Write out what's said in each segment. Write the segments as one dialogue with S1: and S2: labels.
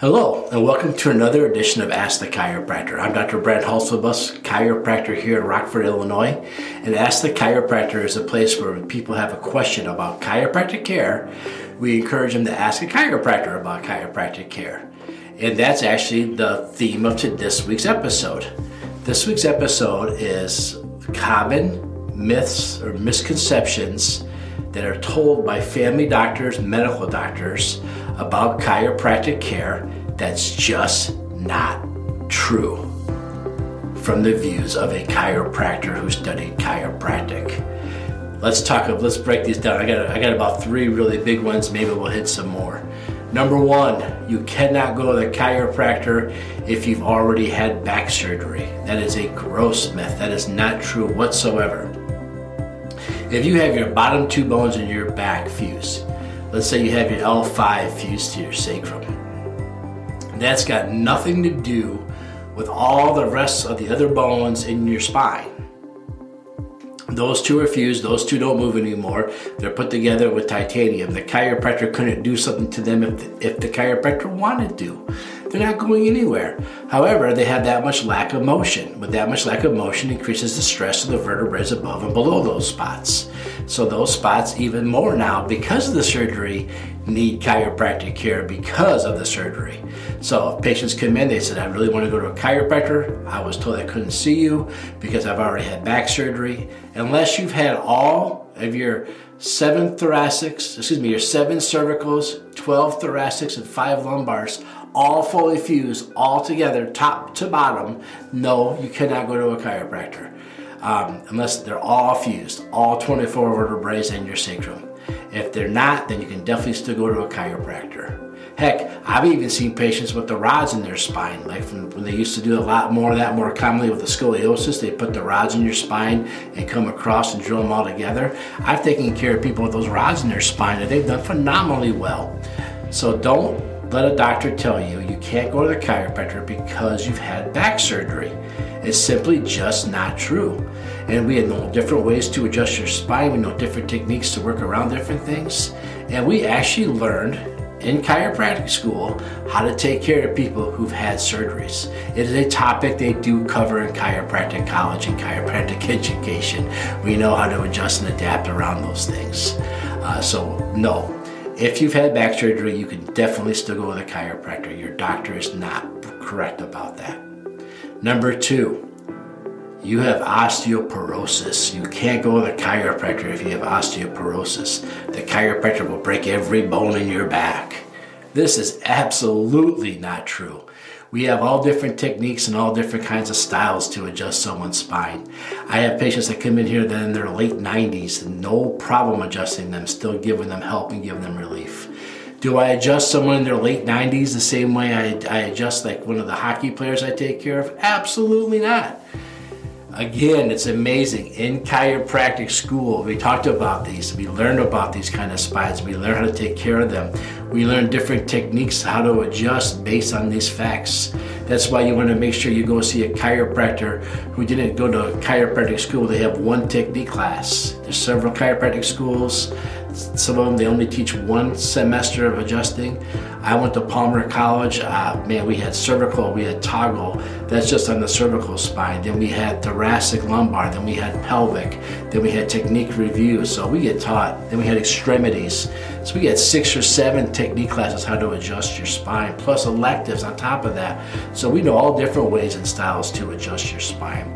S1: Hello, and welcome to another edition of Ask the Chiropractor. I'm Dr. Brad Hulsebus, chiropractor here in Rockford, Illinois. And Ask the Chiropractor is a place where people have a question about chiropractic care. We encourage them to ask a chiropractor about chiropractic care. And that's actually the theme of this week's episode. This week's episode is common myths or misconceptions that are told by family doctors, medical doctors about chiropractic care that's just not true from the views of a chiropractor who studied chiropractic. Let's talk. of Let's break these down. I got I got about three really big ones. Maybe we'll hit some more. Number one, you cannot go to the chiropractor if you've already had back surgery. That is a gross myth. That is not true whatsoever. If you have your bottom two bones in your back fused, let's say you have your L5 fused to your sacrum, that's got nothing to do with all the rest of the other bones in your spine. Those two are fused, those two don't move anymore. They're put together with titanium. The chiropractor couldn't do something to them if the, if the chiropractor wanted to. They're not going anywhere. However, they have that much lack of motion. With that much lack of motion increases the stress of the vertebrae above and below those spots. So those spots even more now because of the surgery need chiropractic care because of the surgery. So if patients come in, they said, I really want to go to a chiropractor. I was told I couldn't see you because I've already had back surgery. Unless you've had all of your seven thoracics, excuse me, your seven cervicals, 12 thoracics, and five lumbars all fully fused, all together, top to bottom, no, you cannot go to a chiropractor um, unless they're all fused, all 24 vertebrae in your sacrum. If they're not, then you can definitely still go to a chiropractor. Heck, I've even seen patients with the rods in their spine, like from when they used to do a lot more of that more commonly with the scoliosis. They put the rods in your spine and come across and drill them all together. I've taken care of people with those rods in their spine and they've done phenomenally well. So don't let a doctor tell you you can't go to the chiropractor because you've had back surgery. It's simply just not true. And we know different ways to adjust your spine. We know different techniques to work around different things. And we actually learned in chiropractic school how to take care of people who've had surgeries. It is a topic they do cover in chiropractic college and chiropractic education. We know how to adjust and adapt around those things. Uh, so, no, if you've had back surgery, you can definitely still go with a chiropractor. Your doctor is not correct about that. Number two, you have osteoporosis. You can't go to the chiropractor if you have osteoporosis. The chiropractor will break every bone in your back. This is absolutely not true. We have all different techniques and all different kinds of styles to adjust someone's spine. I have patients that come in here that are in their late 90s, no problem adjusting them, still giving them help and giving them relief. Do I adjust someone in their late 90s the same way I, I adjust like one of the hockey players I take care of? Absolutely not. Again, it's amazing. In chiropractic school, we talked about these. We learned about these kind of spines. We learned how to take care of them. We learned different techniques how to adjust based on these facts. That's why you want to make sure you go see a chiropractor who didn't go to chiropractic school. They have one technique class. There's several chiropractic schools. Some of them they only teach one semester of adjusting. I went to Palmer College. Uh, man, we had cervical, we had toggle. That's just on the cervical spine. Then we had thoracic lumbar. Then we had pelvic. Then we had technique review. So we get taught. Then we had extremities. So we had six or seven technique classes how to adjust your spine, plus electives on top of that. So we know all different ways and styles to adjust your spine.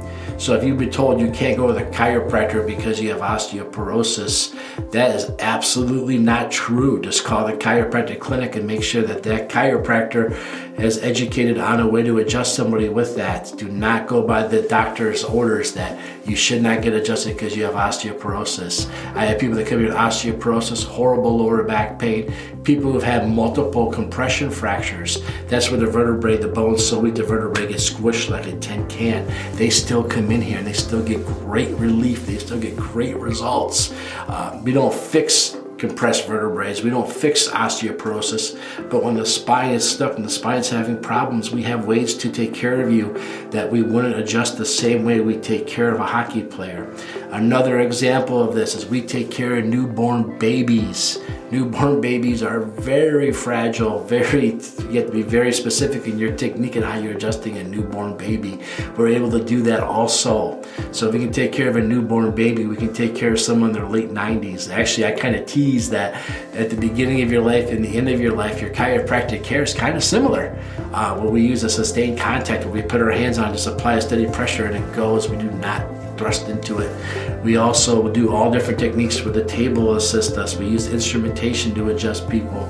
S1: So if you've been told you can't go to the chiropractor because you have osteoporosis, that is absolutely not true. Just call the chiropractic clinic and make sure that that chiropractor is educated on a way to adjust somebody with that. Do not go by the doctor's orders that you should not get adjusted because you have osteoporosis. I have people that come here with osteoporosis, horrible lower back pain, people who've had multiple compression fractures. That's where the vertebrae, the bone's so weak the vertebrae get squished like a tin can. They still come in here and they still get great relief. They still get great results. Uh, we don't fix compressed vertebrae. We don't fix osteoporosis, but when the spine is stuck and the spine's having problems, we have ways to take care of you that we wouldn't adjust the same way we take care of a hockey player. Another example of this is we take care of newborn babies. Newborn babies are very fragile, very you have to be very specific in your technique and how you're adjusting a newborn baby. We're able to do that also. So if we can take care of a newborn baby, we can take care of someone in their late 90s. Actually, I kind of tease that at the beginning of your life and the end of your life, your chiropractic care is kind of similar. Uh, where we use a sustained contact, where we put our hands on, to apply a steady pressure and it goes. We do not thrust into it. We also do all different techniques where the table assists us. We use instrumentation to adjust people.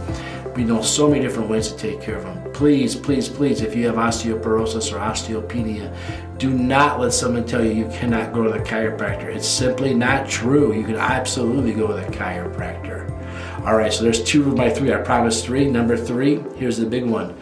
S1: We know so many different ways to take care of them. Please, please, please, if you have osteoporosis or osteopenia, do not let someone tell you you cannot go to the chiropractor. It's simply not true. You can absolutely go to the chiropractor. All right, so there's two of my three. I promised three. Number three, here's the big one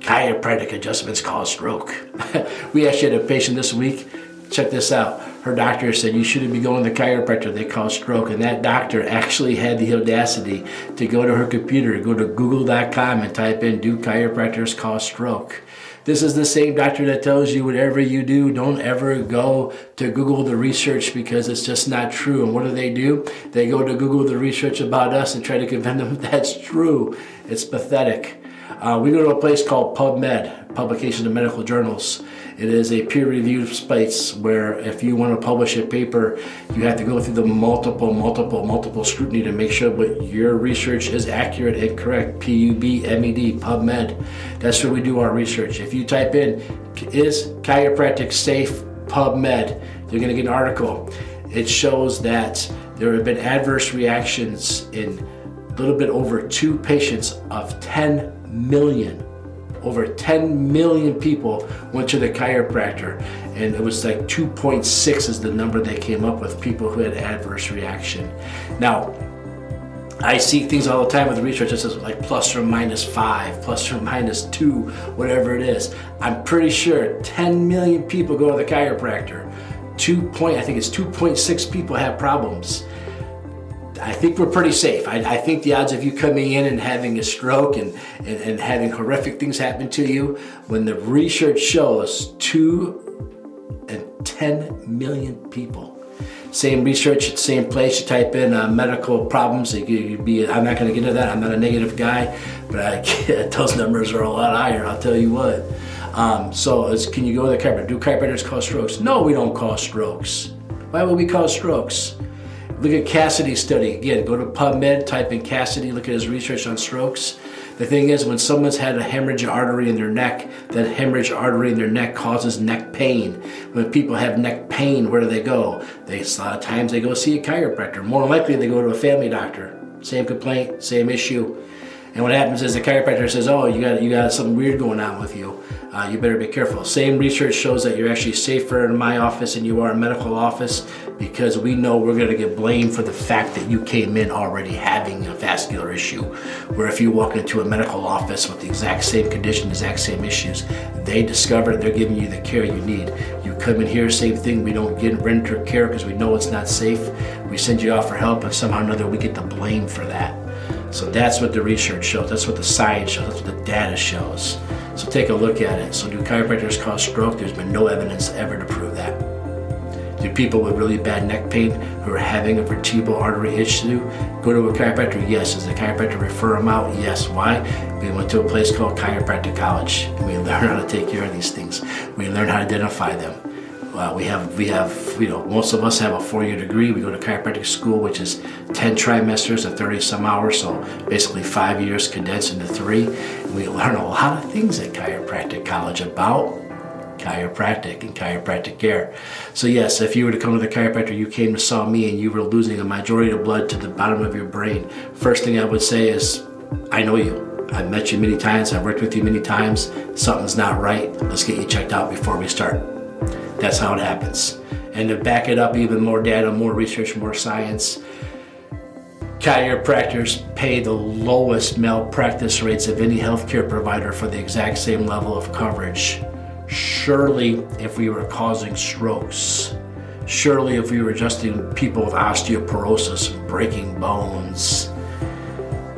S1: chiropractic adjustments cause stroke. we actually had a patient this week check this out. Her doctor said you shouldn't be going to the chiropractor. They call stroke, and that doctor actually had the audacity to go to her computer, go to Google.com, and type in "Do chiropractors cause stroke?" This is the same doctor that tells you whatever you do, don't ever go to Google the research because it's just not true. And what do they do? They go to Google the research about us and try to convince them that's true. It's pathetic. Uh, we go to a place called PubMed, Publication of Medical Journals. It is a peer reviewed space where if you want to publish a paper, you have to go through the multiple, multiple, multiple scrutiny to make sure what your research is accurate and correct. PubMed, PubMed. That's where we do our research. If you type in, is chiropractic safe PubMed, you're going to get an article. It shows that there have been adverse reactions in a little bit over two patients of 10 million over 10 million people went to the chiropractor and it was like 2.6 is the number they came up with people who had adverse reaction now I see things all the time with research that says like plus or minus five, plus or minus two, whatever it is. I'm pretty sure 10 million people go to the chiropractor. Two point, I think it's 2.6 people have problems. I think we're pretty safe. I, I, think the odds of you coming in and having a stroke and, and, and, having horrific things happen to you, when the research shows two and 10 million people. Same research, same place. You type in uh, medical problems. Be. I'm not going to get into that. I'm not a negative guy, but I, those numbers are a lot higher. I'll tell you what. Um, so, can you go to the chiropractor? Do chiropractors cause strokes? No, we don't cause strokes. Why would we cause strokes? Look at Cassidy's study. Again, go to PubMed, type in Cassidy, look at his research on strokes. The thing is, when someone's had a hemorrhage artery in their neck, that hemorrhage artery in their neck causes neck pain. When people have neck pain, where do they go? They, a lot of times they go see a chiropractor. More likely, they go to a family doctor. Same complaint, same issue. And what happens is the chiropractor says, "Oh, you got you got something weird going on with you. Uh, you better be careful." Same research shows that you're actually safer in my office than you are in a medical office because we know we're going to get blamed for the fact that you came in already having a vascular issue. Where if you walk into a medical office with the exact same condition, exact same issues, they discover they're giving you the care you need. You come in here, same thing. We don't get renter care because we know it's not safe. We send you off for help, and somehow or another we get the blame for that. So that's what the research shows. That's what the science shows. That's what the data shows. So take a look at it. So do chiropractors cause stroke? There's been no evidence ever to prove that. Do people with really bad neck pain who are having a vertebral artery issue go to a chiropractor? Yes. Does the chiropractor refer them out? Yes. Why? We went to a place called Chiropractic College and we learn how to take care of these things. We learn how to identify them. Uh, we have we have you know most of us have a four-year degree. We go to chiropractic school, which is ten trimesters of thirty some hours, so basically five years condensed into three. And we learn a lot of things at chiropractic college about chiropractic and chiropractic care. So yes, if you were to come to the chiropractor, you came to saw me, and you were losing a majority of blood to the bottom of your brain. First thing I would say is, I know you. I've met you many times. I've worked with you many times. Something's not right. Let's get you checked out before we start. That's how it happens. And to back it up, even more data, more research, more science. Chiropractors pay the lowest malpractice rates of any healthcare provider for the exact same level of coverage. Surely, if we were causing strokes, surely if we were adjusting people with osteoporosis and breaking bones,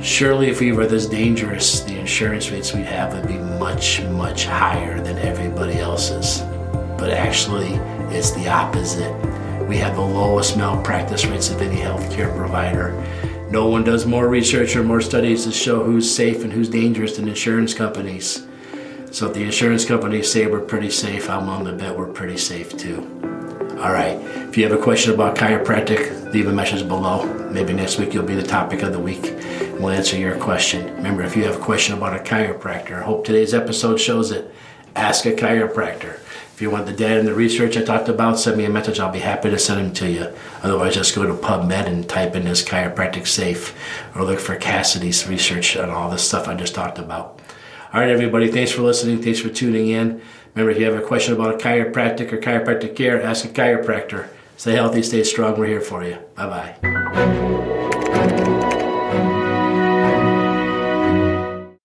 S1: Surely, if we were this dangerous, the insurance rates we have would be much, much higher than everybody else's. But actually, it's the opposite. We have the lowest malpractice rates of any healthcare provider. No one does more research or more studies to show who's safe and who's dangerous than insurance companies. So if the insurance companies say we're pretty safe, I'm on the bet we're pretty safe too. All right. If you have a question about chiropractic, leave a message below. Maybe next week you'll be the topic of the week we'll answer your question. Remember, if you have a question about a chiropractor, I hope today's episode shows it. Ask a chiropractor. If you want the data and the research I talked about, send me a message. I'll be happy to send them to you. Otherwise, just go to PubMed and type in this chiropractic safe or look for Cassidy's research on all this stuff I just talked about. All right, everybody, thanks for listening. Thanks for tuning in. Remember, if you have a question about a chiropractic or chiropractic care, ask a chiropractor. Stay healthy, stay strong. We're here for you. Bye bye.